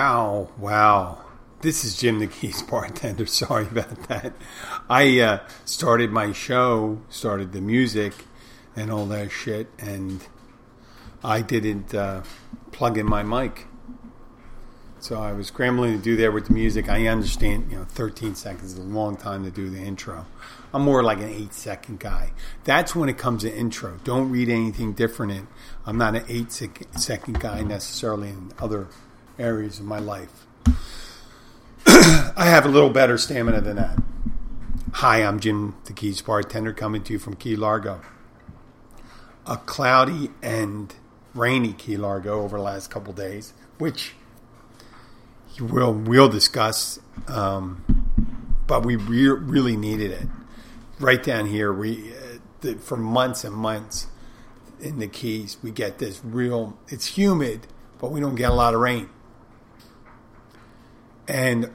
Wow, wow. This is Jim the Keys bartender. Sorry about that. I uh, started my show, started the music and all that shit, and I didn't uh, plug in my mic. So I was scrambling to do that with the music. I understand, you know, 13 seconds is a long time to do the intro. I'm more like an eight second guy. That's when it comes to intro. Don't read anything different in. I'm not an eight second guy necessarily in other areas of my life. I have a little better stamina than that. Hi, I'm Jim, the Keys bartender, coming to you from Key Largo. A cloudy and rainy Key Largo over the last couple days, which we'll we'll discuss. Um, but we re- really needed it. Right down here, we uh, for months and months in the Keys, we get this real. It's humid, but we don't get a lot of rain. And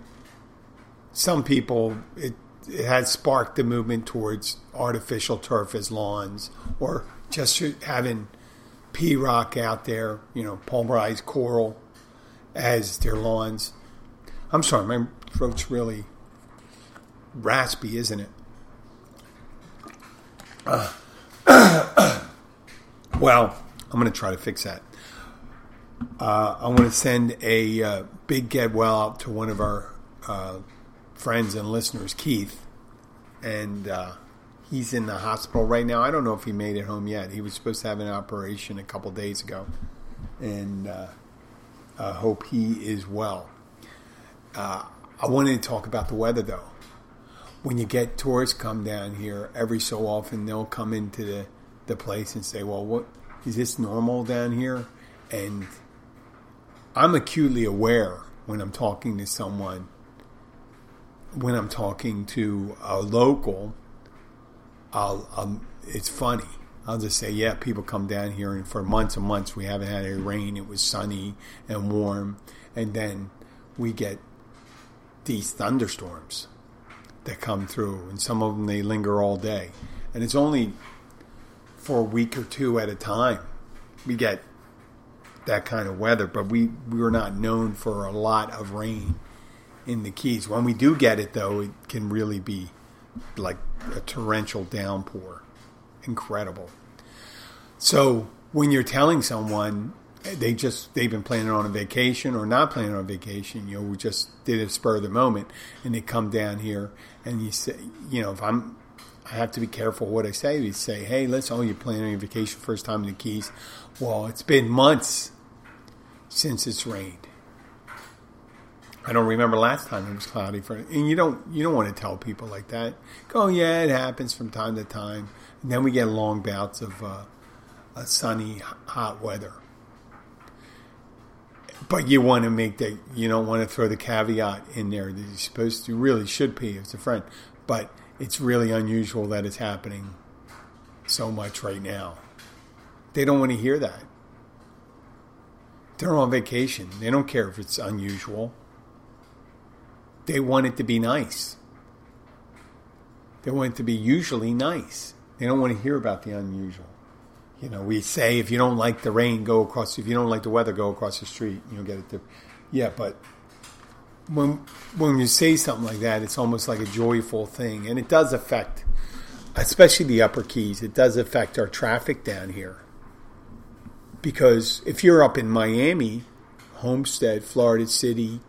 some people, it, it has sparked the movement towards artificial turf as lawns, or just having pea rock out there, you know, pulverized coral as their lawns. I'm sorry, my throat's really raspy, isn't it? Uh, well, I'm going to try to fix that. Uh, I want to send a uh, big get well out to one of our uh, friends and listeners, Keith, and uh, he's in the hospital right now. I don't know if he made it home yet. He was supposed to have an operation a couple days ago, and uh, I hope he is well. Uh, I wanted to talk about the weather though. When you get tourists come down here, every so often they'll come into the, the place and say, "Well, what is this normal down here?" And I'm acutely aware when I'm talking to someone, when I'm talking to a local, I'll, um, it's funny. I'll just say, yeah, people come down here, and for months and months we haven't had any rain. It was sunny and warm, and then we get these thunderstorms that come through, and some of them they linger all day, and it's only for a week or two at a time. We get that kind of weather, but we, we were not known for a lot of rain in the Keys. When we do get it, though, it can really be like a torrential downpour. Incredible. So when you're telling someone eh, they just they've been planning on a vacation or not planning on a vacation, you know, we just did a spur of the moment, and they come down here and you say, you know, if I'm I have to be careful what I say. We say, hey, let's, oh, you're planning on a vacation first time in the Keys. Well, it's been months since it's rained. I don't remember last time it was cloudy for, and you don't you don't want to tell people like that. Go, yeah, it happens from time to time, and then we get long bouts of uh, a sunny, hot weather. But you want to make that you don't want to throw the caveat in there that you're supposed to. Really should be as a friend, but it's really unusual that it's happening so much right now. They don't want to hear that. They're on vacation. They don't care if it's unusual. They want it to be nice. They want it to be usually nice. They don't want to hear about the unusual. You know, we say if you don't like the rain, go across. If you don't like the weather, go across the street. You'll get it. Yeah, but when when you say something like that, it's almost like a joyful thing, and it does affect, especially the upper keys. It does affect our traffic down here because if you're up in Miami, Homestead, Florida City,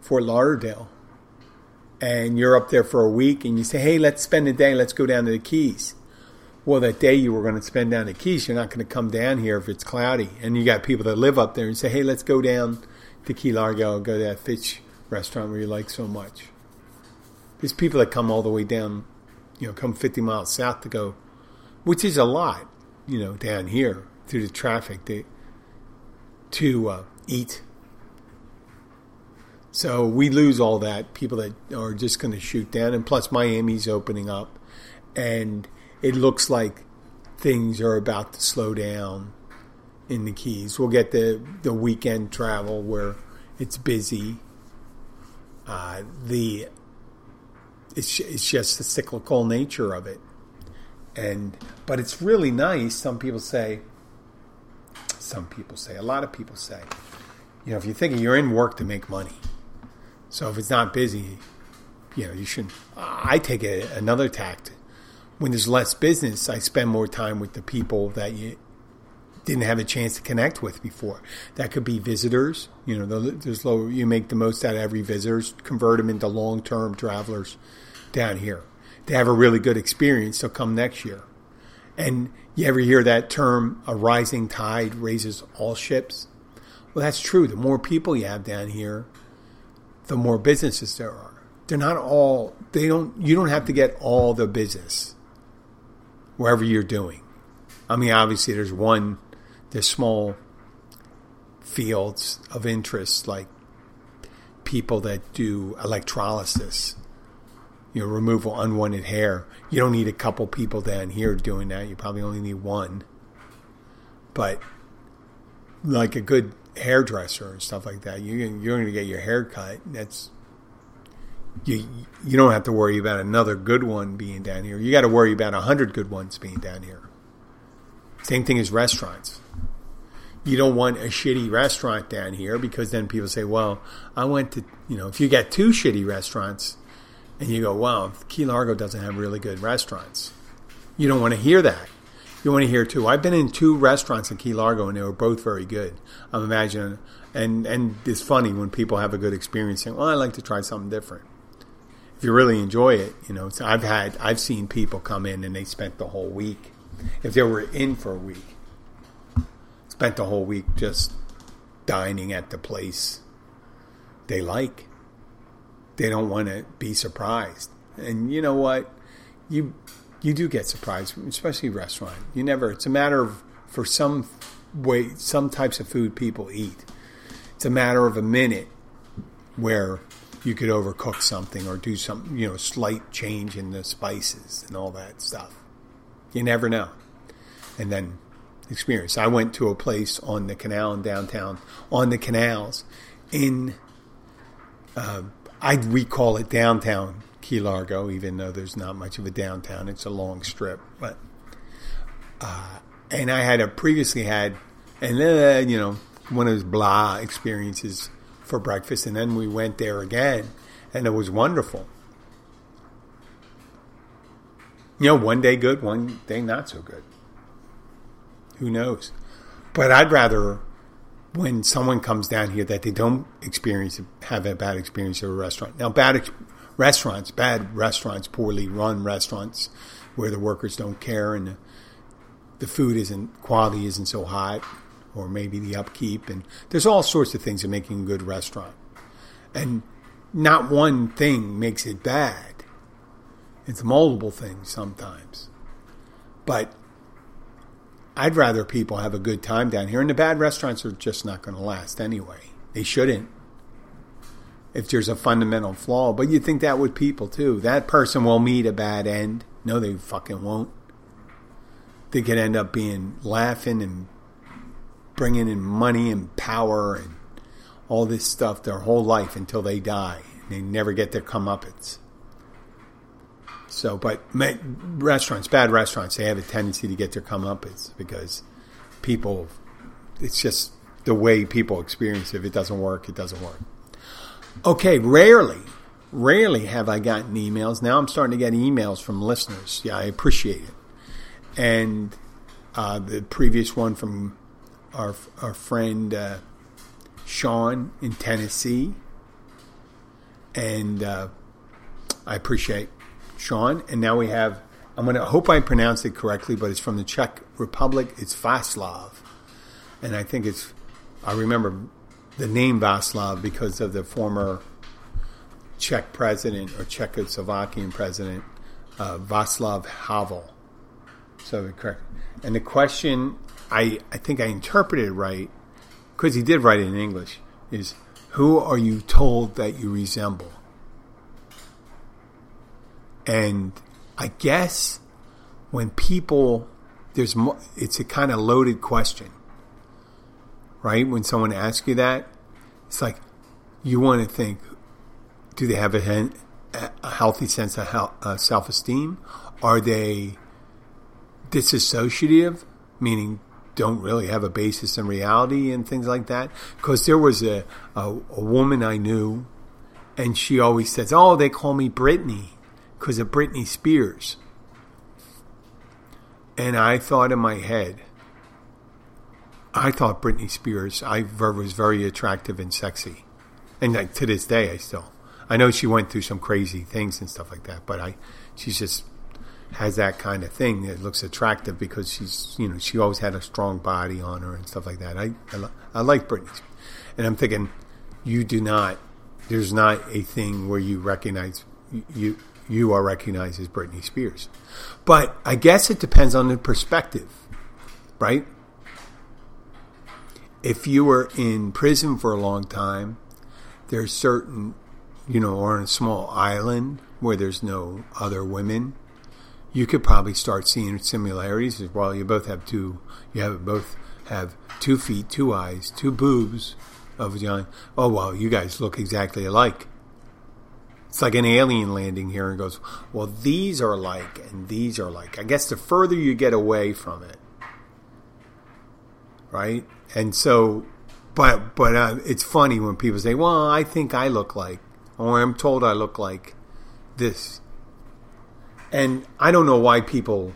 Fort Lauderdale, and you're up there for a week and you say, hey, let's spend a day, let's go down to the Keys. Well, that day you were going to spend down the Keys, you're not going to come down here if it's cloudy. And you got people that live up there and say, hey, let's go down to Key Largo go to that Fitch restaurant where you like so much. There's people that come all the way down, you know, come 50 miles south to go, which is a lot you know, down here through the traffic to to uh, eat. So we lose all that. People that are just going to shoot down, and plus Miami's opening up, and it looks like things are about to slow down in the Keys. We'll get the the weekend travel where it's busy. Uh, the it's it's just the cyclical nature of it and but it's really nice. Some people say, some people say, a lot of people say, You know, if you're thinking you're in work to make money, so if it's not busy, you know, you shouldn't. I take a, another tact. When there's less business, I spend more time with the people that you didn't have a chance to connect with before. That could be visitors. You know, there's low. You make the most out of every visitors, convert them into long term travelers down here. They have a really good experience. They'll come next year. And you ever hear that term, a rising tide raises all ships? Well, that's true. The more people you have down here, the more businesses there are. They're not all, they don't, you don't have to get all the business wherever you're doing. I mean, obviously, there's one, there's small fields of interest like people that do electrolysis you know, removal unwanted hair. You don't need a couple people down here doing that. You probably only need one. But like a good hairdresser and stuff like that, you you're going to get your hair cut. That's you. You don't have to worry about another good one being down here. You got to worry about a hundred good ones being down here. Same thing as restaurants. You don't want a shitty restaurant down here because then people say, "Well, I went to you know." If you got two shitty restaurants, and you go, wow, Key Largo doesn't have really good restaurants. You don't want to hear that. You want to hear too. I've been in two restaurants in Key Largo, and they were both very good. I'm imagining, and and it's funny when people have a good experience saying, "Well, I like to try something different." If you really enjoy it, you know, I've had I've seen people come in and they spent the whole week. If they were in for a week, spent the whole week just dining at the place they like they don't want to be surprised. And you know what? You you do get surprised, especially restaurant. You never. It's a matter of for some way, some types of food people eat. It's a matter of a minute where you could overcook something or do some, you know, slight change in the spices and all that stuff. You never know. And then experience. I went to a place on the canal in downtown, on the canals in uh, I we call it downtown Key Largo, even though there's not much of a downtown. It's a long strip, but uh, and I had a previously had, and then you know one of those blah experiences for breakfast, and then we went there again, and it was wonderful. You know, one day good, one day not so good. Who knows? But I'd rather when someone comes down here that they don't experience have a bad experience at a restaurant. Now, bad ex- restaurants, bad restaurants, poorly run restaurants, where the workers don't care and the, the food isn't quality isn't so hot, or maybe the upkeep, and there's all sorts of things that making a good restaurant, and not one thing makes it bad. It's multiple things sometimes, but I'd rather people have a good time down here, and the bad restaurants are just not going to last anyway. They shouldn't. If there's a fundamental flaw, but you think that with people too. That person will meet a bad end. No, they fucking won't. They could end up being laughing and bringing in money and power and all this stuff their whole life until they die. They never get their comeuppance. So, but restaurants, bad restaurants, they have a tendency to get their comeuppance because people, it's just the way people experience it. If it doesn't work, it doesn't work. Okay, rarely, rarely have I gotten emails. Now I'm starting to get emails from listeners. Yeah, I appreciate it. And uh, the previous one from our our friend uh, Sean in Tennessee, and uh, I appreciate Sean. And now we have, I'm going to hope I pronounced it correctly, but it's from the Czech Republic. It's Václav. And I think it's, I remember the name Václav because of the former Czech president or Czechoslovakian president, uh, Václav Havel. So correct. And the question, I, I think I interpreted right, because he did write it in English, is who are you told that you resemble? And I guess when people, there's it's a kind of loaded question, right? When someone asks you that, it's like you want to think, do they have a, a healthy sense of uh, self esteem? Are they disassociative, meaning don't really have a basis in reality and things like that. Because there was a, a, a woman I knew, and she always says, "Oh, they call me Britney because of Britney Spears." And I thought in my head, I thought Britney Spears I was very attractive and sexy, and like to this day, I still. I know she went through some crazy things and stuff like that, but I, she's just has that kind of thing that looks attractive because she's, you know, she always had a strong body on her and stuff like that. I, I, I like Britney, and I'm thinking, you do not. There's not a thing where you recognize you you are recognized as Britney Spears, but I guess it depends on the perspective, right? If you were in prison for a long time, there's certain, you know, or on a small island where there's no other women you could probably start seeing similarities as well. You both have two. You have both have two feet, two eyes, two boobs of John. Oh well, you guys look exactly alike. It's like an alien landing here and goes, well, these are like and these are like. I guess the further you get away from it, right? And so, but but uh, it's funny when people say, well, I think I look like, or I'm told I look like this and I don't know why people.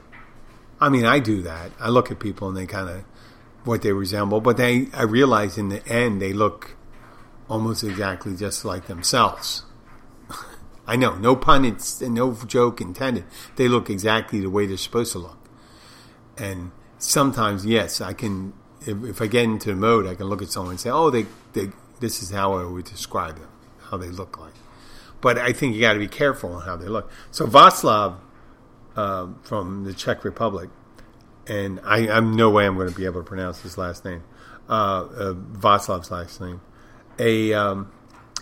I mean, I do that. I look at people and they kind of what they resemble, but they I realize in the end they look almost exactly just like themselves. I know, no pun, it's no joke intended. They look exactly the way they're supposed to look, and sometimes, yes, I can. If, if I get into the mode, I can look at someone and say, "Oh, they, they, this is how I would describe them, how they look like." But I think you got to be careful on how they look. So Václav uh, from the Czech Republic, and I, I'm no way I'm going to be able to pronounce his last name, uh, uh, Václav's last name. A um,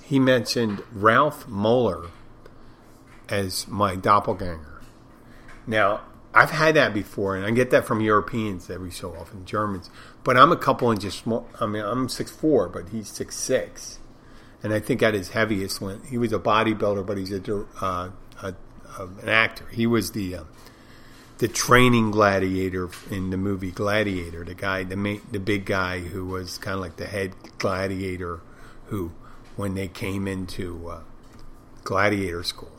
he mentioned Ralf Moeller as my doppelganger. Now I've had that before, and I get that from Europeans every so often, Germans. But I'm a couple inches small. I mean, I'm six four, but he's six six, and I think at his heaviest when he was a bodybuilder, but he's a, uh, a an actor. He was the uh, the training gladiator in the movie Gladiator. The guy, the main, the big guy who was kind of like the head gladiator, who when they came into uh, gladiator school,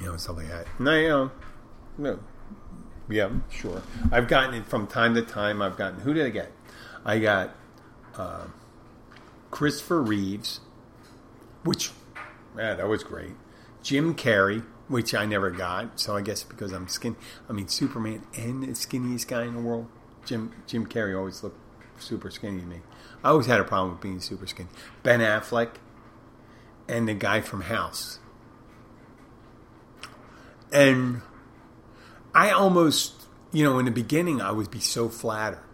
you know, stuff like that. No, you know, no, yeah, sure. I've gotten it from time to time. I've gotten who did I get? I got uh, Christopher Reeves, which yeah, that was great. Jim Carrey, which I never got. So I guess because I'm skinny, I mean Superman and the skinniest guy in the world. Jim Jim Carrey always looked super skinny to me. I always had a problem with being super skinny. Ben Affleck and the guy from House. And I almost, you know, in the beginning, I would be so flattered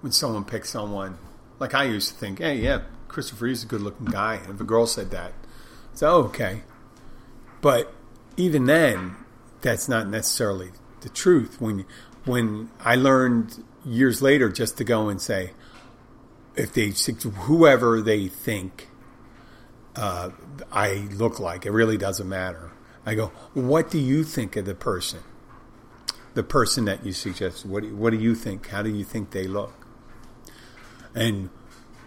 when someone picked someone. Like I used to think, hey, yeah, Christopher is a good looking guy. And if a girl said that, so oh, okay. But even then, that's not necessarily the truth. When when I learned years later just to go and say, if they whoever they think uh, I look like, it really doesn't matter. I go, what do you think of the person? The person that you suggest. What do, what do you think? How do you think they look? And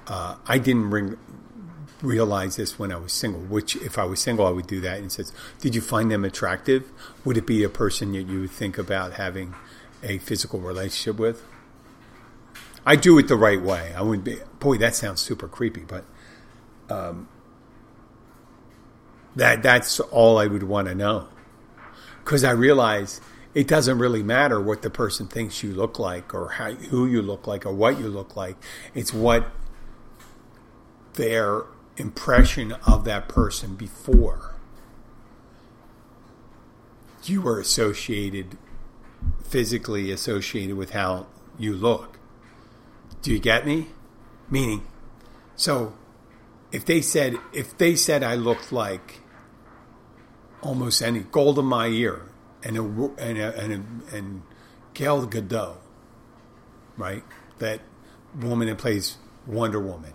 uh, I didn't bring realized this when I was single, which if I was single, I would do that and says, Did you find them attractive? Would it be a person that you would think about having a physical relationship with? I do it the right way. I wouldn't be, boy, that sounds super creepy, but um, that that's all I would want to know. Because I realize it doesn't really matter what the person thinks you look like or how, who you look like or what you look like. It's what their impression of that person before you were associated physically associated with how you look. Do you get me? Meaning, so if they said if they said I looked like almost any Golda Meir and a, and a, and, a, and Gadot, right? That woman that plays Wonder Woman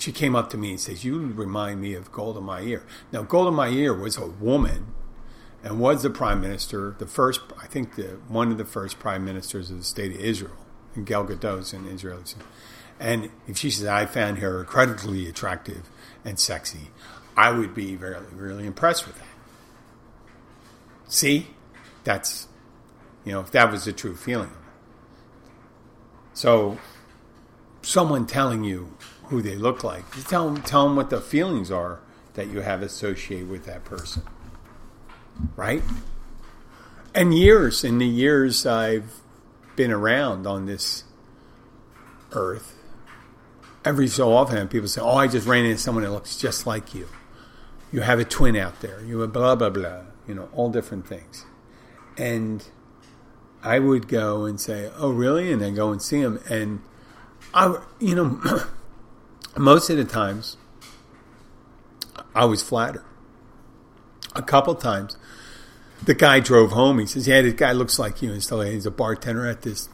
she came up to me and says, "You remind me of Golda Meir." Now, Golda Meir was a woman and was the prime minister, the first, I think, the one of the first prime ministers of the state of Israel. And Gal Gadot's an Israeli. And if she says, I found her incredibly attractive and sexy, I would be very, really impressed with that. See? That's, you know, if that was the true feeling. So, someone telling you who they look like, tell them, tell them what the feelings are that you have associated with that person. Right? And years, in the years I've been around on this earth, every so often people say, Oh, I just ran into someone that looks just like you. You have a twin out there. You have blah, blah, blah. You know, all different things. And I would go and say, Oh, really? And then go and see him. And I, you know, most of the times, I was flattered. A couple times, the guy drove home. He says, "Yeah, this guy looks like you." And he's a bartender at this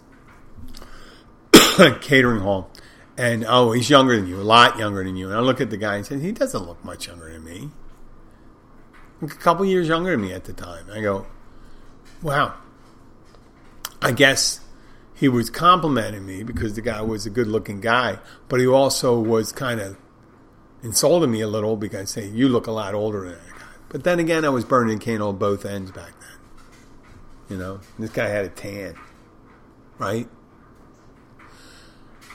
catering hall, and oh, he's younger than you, a lot younger than you. And I look at the guy and say, "He doesn't look much younger than me. A couple years younger than me at the time." I go, "Wow." I guess he was complimenting me because the guy was a good looking guy, but he also was kind of insulting me a little because say you look a lot older than that guy. But then again, I was burning candle on both ends back then. You know, this guy had a tan, right?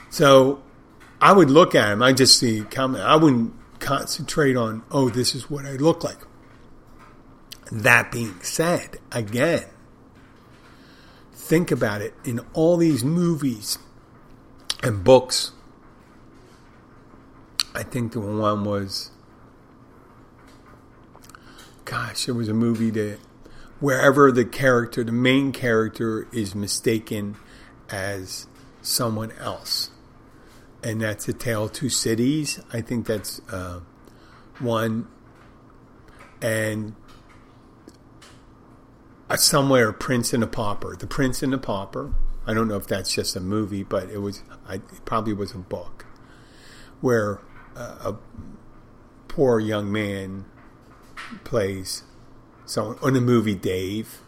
So I would look at him. I just see comment. I wouldn't concentrate on, oh, this is what I look like. That being said, again, think about it in all these movies and books. I think the one was, gosh, it was a movie that wherever the character, the main character, is mistaken as someone else. And that's A Tale of Two Cities. I think that's uh, one. And somewhere Prince and the Pauper. The Prince and the Pauper. I don't know if that's just a movie, but it was. I, it probably was a book where uh, a poor young man plays someone on the movie Dave,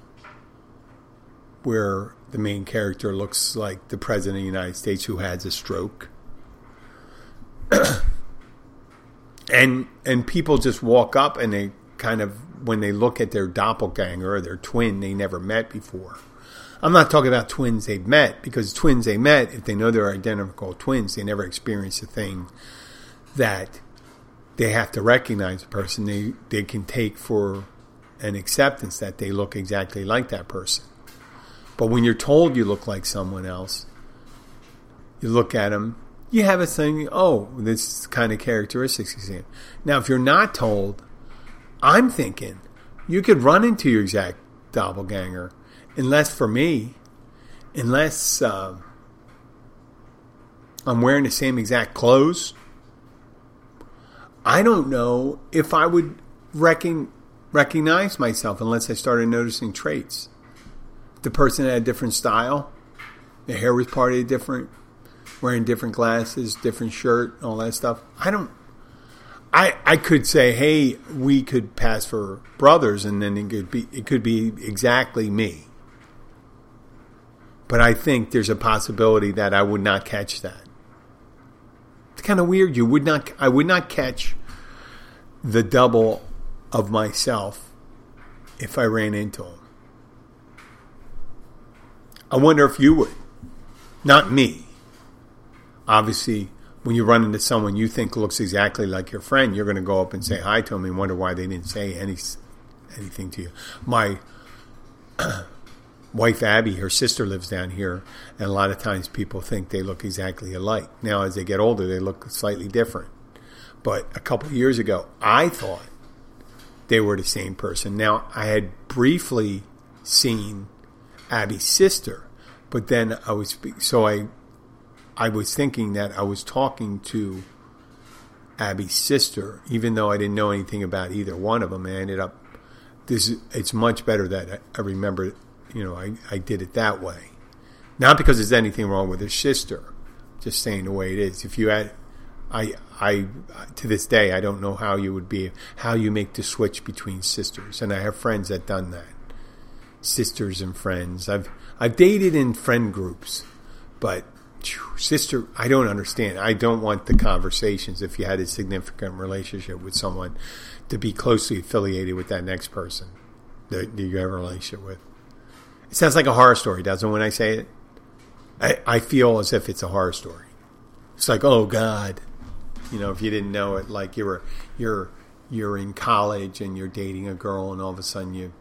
where the main character looks like the president of the United States who has a stroke. and and people just walk up and they kind of when they look at their doppelganger or their twin they never met before. I'm not talking about twins they've met because twins they met, if they know they're identical twins, they never experience a thing that they have to recognize a person they, they can take for an acceptance that they look exactly like that person. But when you're told you look like someone else, you look at them, you have a thing, oh, this kind of characteristics you see. Now, if you're not told, I'm thinking you could run into your exact doppelganger, unless for me, unless uh, I'm wearing the same exact clothes. I don't know if I would reckon, recognize myself unless I started noticing traits. The person had a different style, the hair was partly different, wearing different glasses, different shirt, all that stuff. I don't I, I could say, hey, we could pass for brothers, and then it could be it could be exactly me. But I think there's a possibility that I would not catch that. It's kind of weird. You would not. I would not catch the double of myself if I ran into him. I wonder if you would. Not me. Obviously, when you run into someone you think looks exactly like your friend, you're going to go up and say hi to them and wonder why they didn't say any anything to you. My wife Abby, her sister lives down here, and a lot of times people think they look exactly alike. Now, as they get older, they look slightly different. But a couple years ago, I thought they were the same person. Now, I had briefly seen Abby's sister, but then I was so I I was thinking that I was talking to Abby's sister, even though I didn't know anything about either one of them. And I ended up this. It's much better that I remember. You know, I, I did it that way, not because there's anything wrong with her sister. Just saying the way it is. If you had, I I to this day I don't know how you would be how you make the switch between sisters, and I have friends that done that. Sisters and friends. I've I've dated in friend groups But sister, I don't understand. I don't want the conversations if you had a significant relationship with someone to be closely affiliated with that next person that you have a relationship with. It sounds like a horror story, doesn't it, when I say it? I, I feel as if it's a horror story. It's like, oh God, you know, if you didn't know it, like you were you're you're in college and you're dating a girl, and all of a sudden you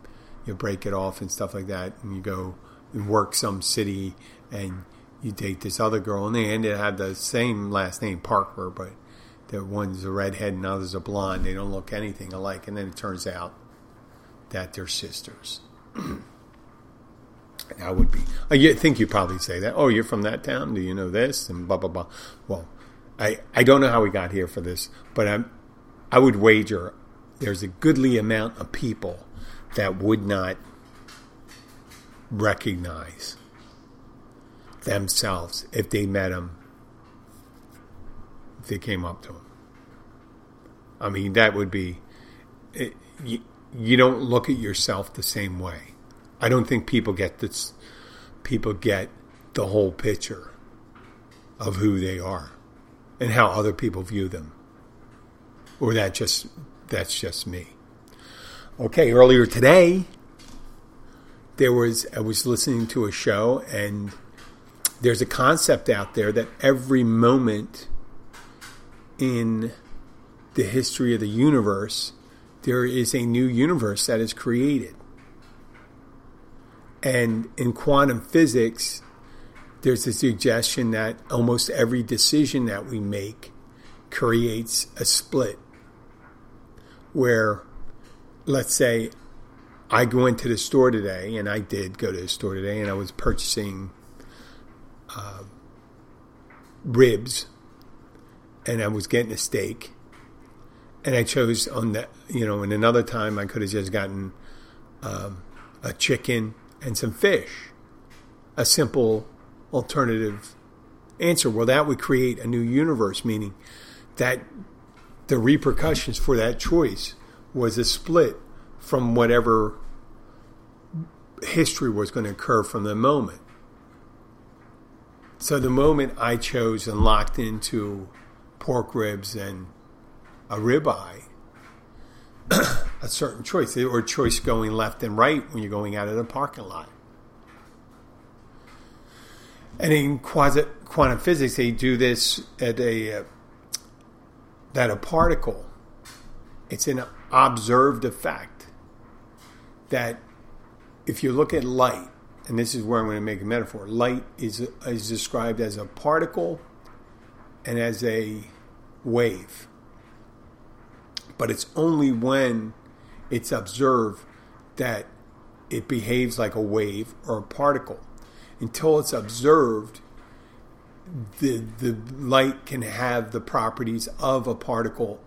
you break it off and stuff like that, and you go and work some city and you date this other girl, and they ended have the same last name Parker, but the one's a redhead and the other's a blonde. They don't look anything alike, and then it turns out that they're sisters. I would be. I think you probably say that. Oh, you're from that town. Do you know this? And blah blah blah. Well, I I don't know how we got here for this, but I'm I would wager there's a goodly amount of people that would not recognize themselves if they met him, if they came up to him. I mean, that would be. Eh, it, you, you don't look at yourself the same way. I don't think people get this. People get the whole picture of who they are and how other people view them, or that just that's just me. Okay, earlier today, there was I was listening to a show and there's a concept out there that every moment in the history of the universe, there is a new universe that is created. And in quantum physics, there's a suggestion that almost every decision that we make creates a split. Where, let's say, I go into the store today, and I did go to the store today, and I was purchasing uh, ribs, and I was getting a steak, and I chose on that. You know, in another time I could have just gotten um, a chicken and some fish, a simple alternative answer. Well, that would create a new universe, meaning that the repercussions for that choice was a split from whatever history was going to occur from the moment. So the moment I chose and locked into pork ribs and a ribeye, a certain choice, or choice going left and right when you're going out of the parking lot. And in quasi- quantum physics, they do this at a uh, that a particle, it's an observed effect that if you look at light and this is where I'm going to make a metaphor. Light is is described as a particle and as a wave. But it's only when it's observed that it behaves like a wave or a particle. Until it's observed, the the light can have the properties of a particle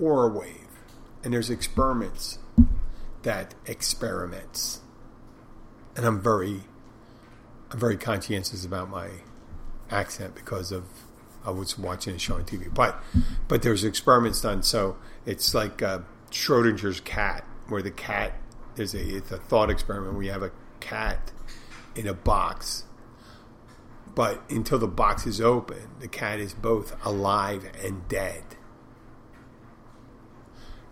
or a wave. And there's experiments that experiments and I'm very, I'm very conscientious about my accent because of I was watching a show on TV. But, but there's experiments done. So it's like uh, Schrodinger's cat, where the cat is a it's a thought experiment you have a cat in a box, but until the box is open, the cat is both alive and dead.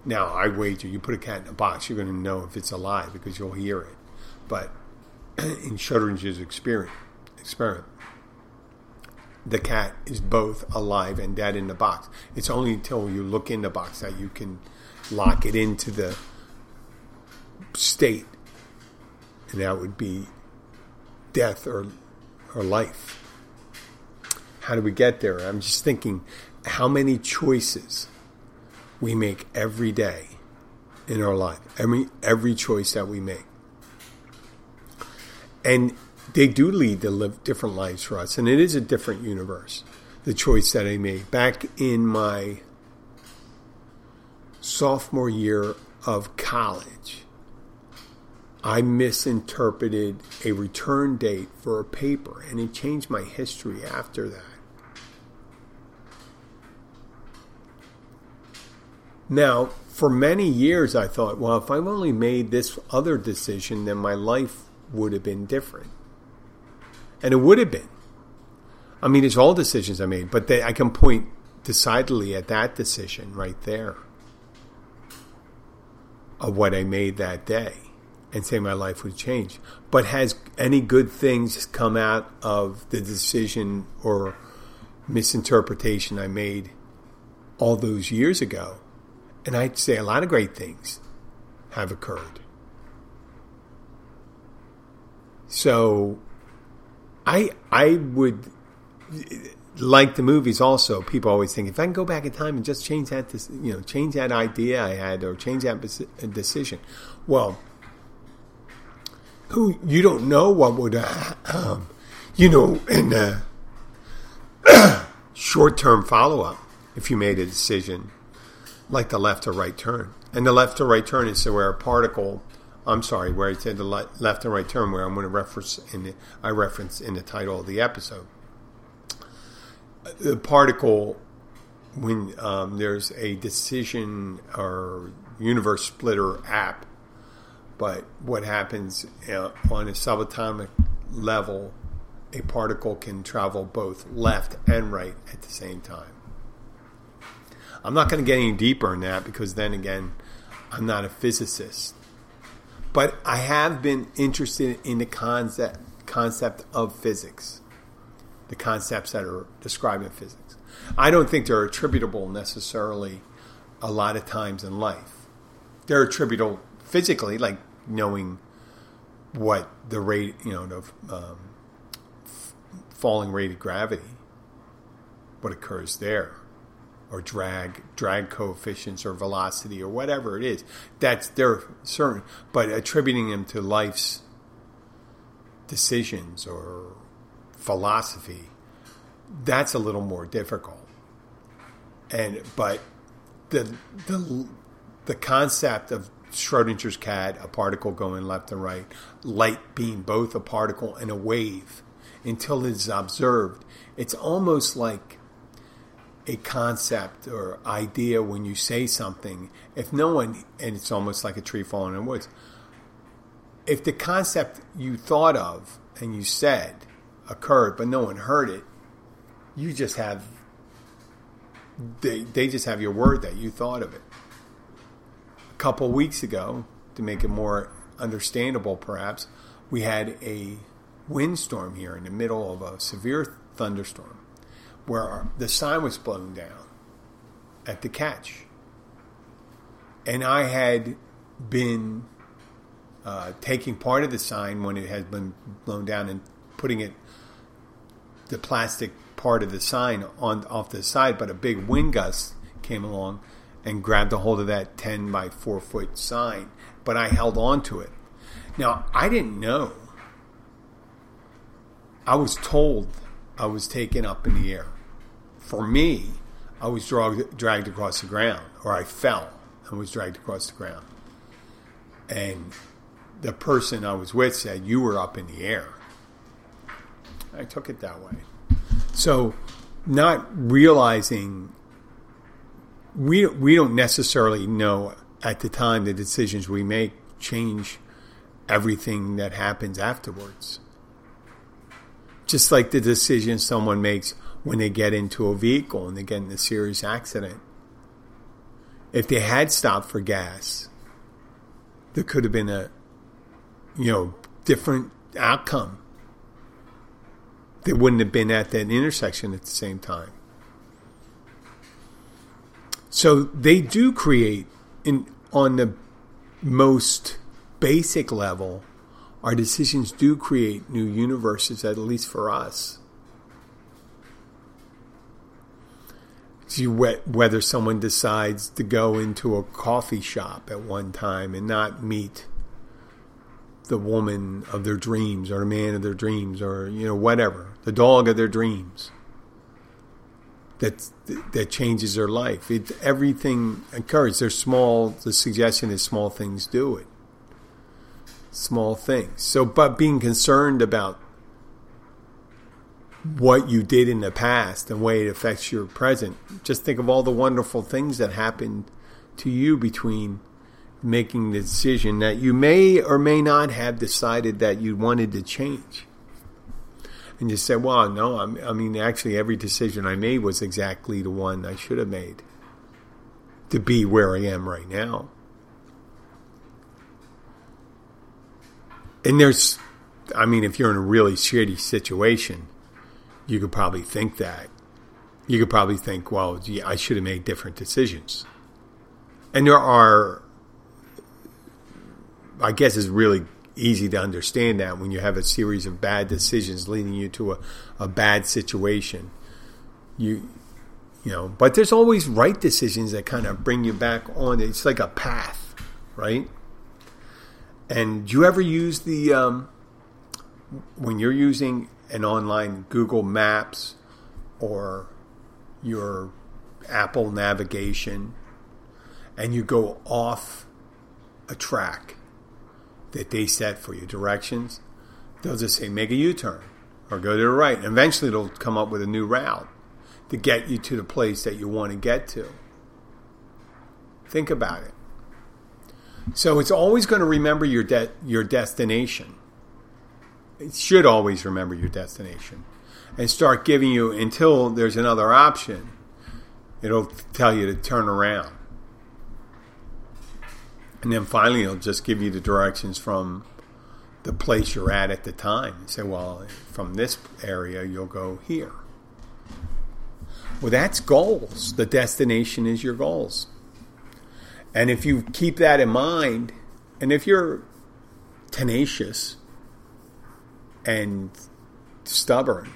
Now, I wager you put a cat in a box, you're going to know if it's alive because you'll hear it. But in Schrodinger's experiment, experiment, the cat is both alive and dead in the box. It's only until you look in the box that you can lock it into the state, and that would be death or or life. How do we get there? I'm just thinking how many choices we make every day in our life. Every every choice that we make and they do lead to live different lives for us, and it is a different universe. The choice that I made back in my sophomore year of college, I misinterpreted a return date for a paper, and it changed my history after that. Now, for many years, I thought, well, if I've only made this other decision, then my life would have been different. And it would have been. I mean, it's all decisions I made, but they, I can point decidedly at that decision right there of what I made that day and say my life would change. But has any good things come out of the decision or misinterpretation I made all those years ago? And I'd say a lot of great things have occurred. So I I would like the movies also. People always think if I can go back in time and just change that you know change that idea I had or change that decision. Well who you don't know what would uh, um, you know in the short term follow up if you made a decision like the left or right turn. And the left or right turn is where a particle I'm sorry, where I said the left and right turn, where I'm going to reference in the, I reference in the title of the episode. The particle, when um, there's a decision or universe splitter app, but what happens uh, on a subatomic level, a particle can travel both left and right at the same time. I'm not going to get any deeper in that because then again, I'm not a physicist but I have been interested in the concept concept of physics, the concepts that are described in physics. I don't think they're attributable necessarily a lot of times in life. They're attributable physically, like knowing what the rate, you know, of um, falling rate of gravity, what occurs there or drag drag coefficients or velocity or whatever it is. That's they're certain, but attributing them to life's decisions or philosophy, that's a little more difficult. And but the the the concept of Schrodinger's cat, a particle going left and right, light being both a particle and a wave, until it's observed, it's almost like a concept or idea when you say something, if no one, and it's almost like a tree falling in the woods, if the concept you thought of and you said occurred, but no one heard it, you just have, they, they just have your word that you thought of it. A couple weeks ago, to make it more understandable perhaps, we had a windstorm here in the middle of a severe thunderstorm where the sign was blown down at the catch. And I had been uh, taking part of the sign when it had been blown down and putting it, the plastic part of the sign on off the side, but a big wind gust came along and grabbed a hold of that 10 by 4 foot sign, but I held on to it. Now, I didn't know. I was told I was taken up in the air. For me, I was dragged, dragged across the ground, or I fell and was dragged across the ground. And the person I was with said, You were up in the air. I took it that way. So, not realizing we we don't necessarily know at the time the decisions we make change everything that happens afterwards. Just like the decision someone makes when they get into a vehicle and they get in a serious accident. If they had stopped for gas, there could have been a, you know, different outcome. They wouldn't have been at that intersection at the same time. So they do create in on the most basic level our decisions do create new universes, at least for us. See whether someone decides to go into a coffee shop at one time and not meet the woman of their dreams or the man of their dreams or you know whatever the dog of their dreams that that changes their life. It, everything occurs. There's small the suggestion is small things do it small things. So, but being concerned about what you did in the past and way it affects your present, just think of all the wonderful things that happened to you between making the decision that you may or may not have decided that you wanted to change. and you say, well, no, I'm, I mean, actually, every decision I made was exactly the one I should have made to be where I am right now. And there's, I mean, if you're in a really shitty situation, you could probably think that. You could probably think, well, gee, I should have made different decisions. And there are, I guess it's really easy to understand that when you have a series of bad decisions leading you to a, a bad situation. You, you know, but there's always right decisions that kind of bring you back on. It's like a path, right? And do you ever use the um, when you're using an online Google Maps or your Apple navigation and you go off a track that they set for you, directions, they'll just say make a U turn or go to the right. And eventually it'll come up with a new route to get you to the place that you want to get to. Think about it. So it's always going to remember your de- your destination. It should always remember your destination and start giving you until there's another option. It'll tell you to turn around. And then finally, it'll just give you the directions from the place you're at at the time. Say, well, from this area, you'll go here. Well, that's goals. The destination is your goals. And if you keep that in mind, and if you're tenacious and stubborn,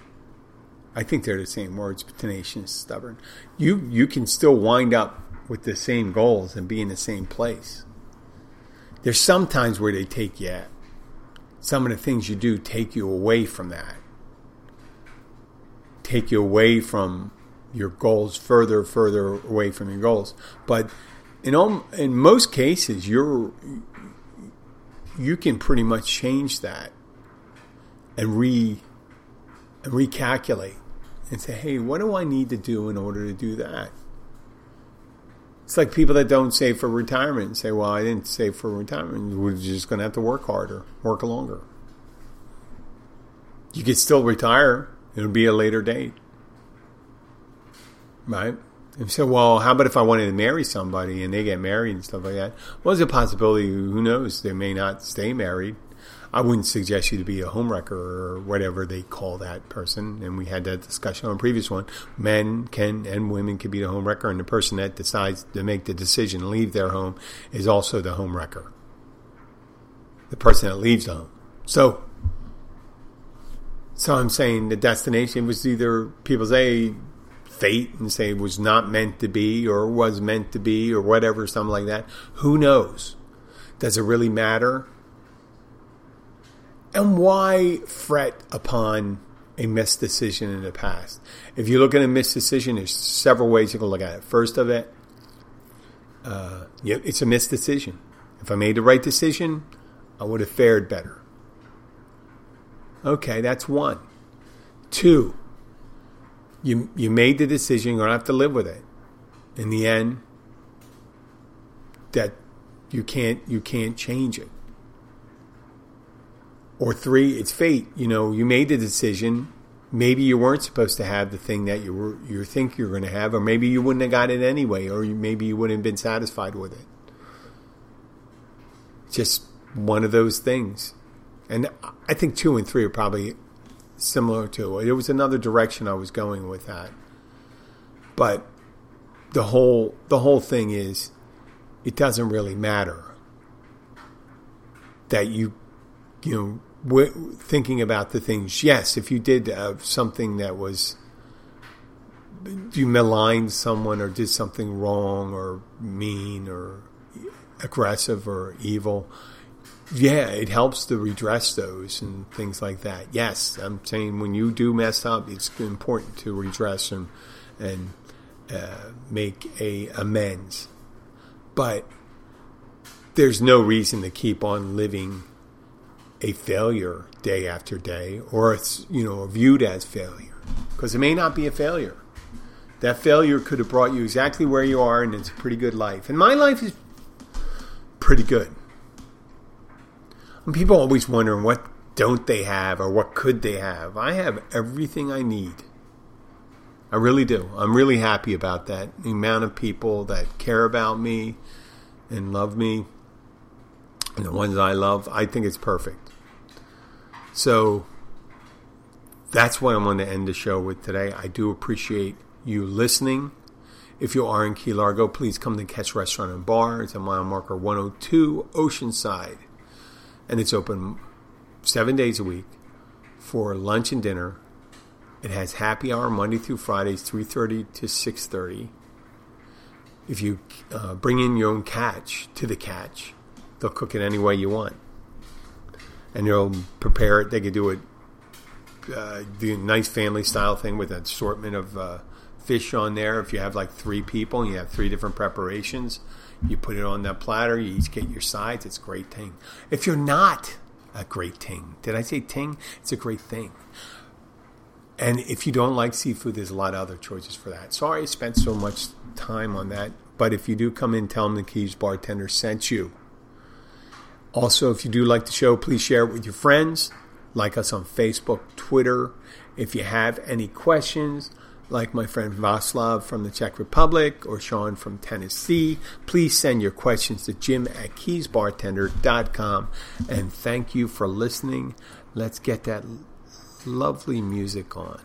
I think they're the same words, tenacious, stubborn. You you can still wind up with the same goals and be in the same place. There's some times where they take you at. Some of the things you do take you away from that. Take you away from your goals, further, further away from your goals. But in all, in most cases, you're you can pretty much change that and re and recalculate and say, hey, what do I need to do in order to do that? It's like people that don't save for retirement and say, well, I didn't save for retirement. We're just going to have to work harder, work longer. You could still retire. It'll be a later date. Right? And so, well, how about if I wanted to marry somebody and they get married and stuff like that? Well, there's a possibility. Who knows? They may not stay married. I wouldn't suggest you to be a homewrecker or whatever they call that person. And we had that discussion on a previous one. Men can and women can be the homewrecker, and the person that decides to make the decision to leave their home is also the homewrecker. The person that leaves the home. So, so I'm saying the destination was either people say fate and say it was not meant to be or was meant to be or whatever, something like that. Who knows? Does it really matter? And why fret upon a missed decision in the past? If you look at a missed decision, there's several ways you can look at it. First of it, uh, it's a missed decision. If I made the right decision, I would have fared better. Okay, that's one. Two, you you made the decision. You're gonna have to live with it. In the end, that you can't you can't change it. Or three, it's fate. You know, you made the decision. Maybe you weren't supposed to have the thing that you were you think you're going to have, or maybe you wouldn't have got it anyway, or you, maybe you wouldn't have been satisfied with it. Just one of those things. And I think two and three are probably similar to. It was another direction I was going with that. But the whole the whole thing is it doesn't really matter that you you know thinking about the things. Yes, if you did uh, something that was you maligned someone or did something wrong or mean or aggressive or evil, yeah, it helps to redress those and things like that. Yes, I'm saying when you do mess up, it's important to redress and and uh, make a amends. But there's no reason to keep on living a failure day after day, or it's you know viewed as failure because it may not be a failure. That failure could have brought you exactly where you are, and it's a pretty good life. And my life is pretty good. People always wondering what don't they have or what could they have. I have everything I need. I really do. I'm really happy about that. The amount of people that care about me and love me and the ones I love, I think it's perfect. So that's what I want to end the show with today. I do appreciate you listening. If you are in Key Largo, please come to Catch Restaurant and Bar. It's a mile marker 102 Oceanside. And it's open seven days a week for lunch and dinner. It has happy hour Monday through Fridays, 3.30 to 6.30. If you uh, bring in your own catch to the catch, they'll cook it any way you want. And they'll prepare it. They can do it, uh, the nice family style thing with an assortment of uh, fish on there. If you have like three people and you have three different preparations, you put it on that platter. You each get your sides. It's a great thing. If you're not a great thing, did I say ting? It's a great thing. And if you don't like seafood, there's a lot of other choices for that. Sorry I spent so much time on that. But if you do come in, tell them the Keys bartender sent you. Also, if you do like the show, please share it with your friends. Like us on Facebook, Twitter. If you have any questions, like my friend Václav from the Czech Republic or Sean from Tennessee, please send your questions to jim at keysbartender.com. And thank you for listening. Let's get that lovely music on.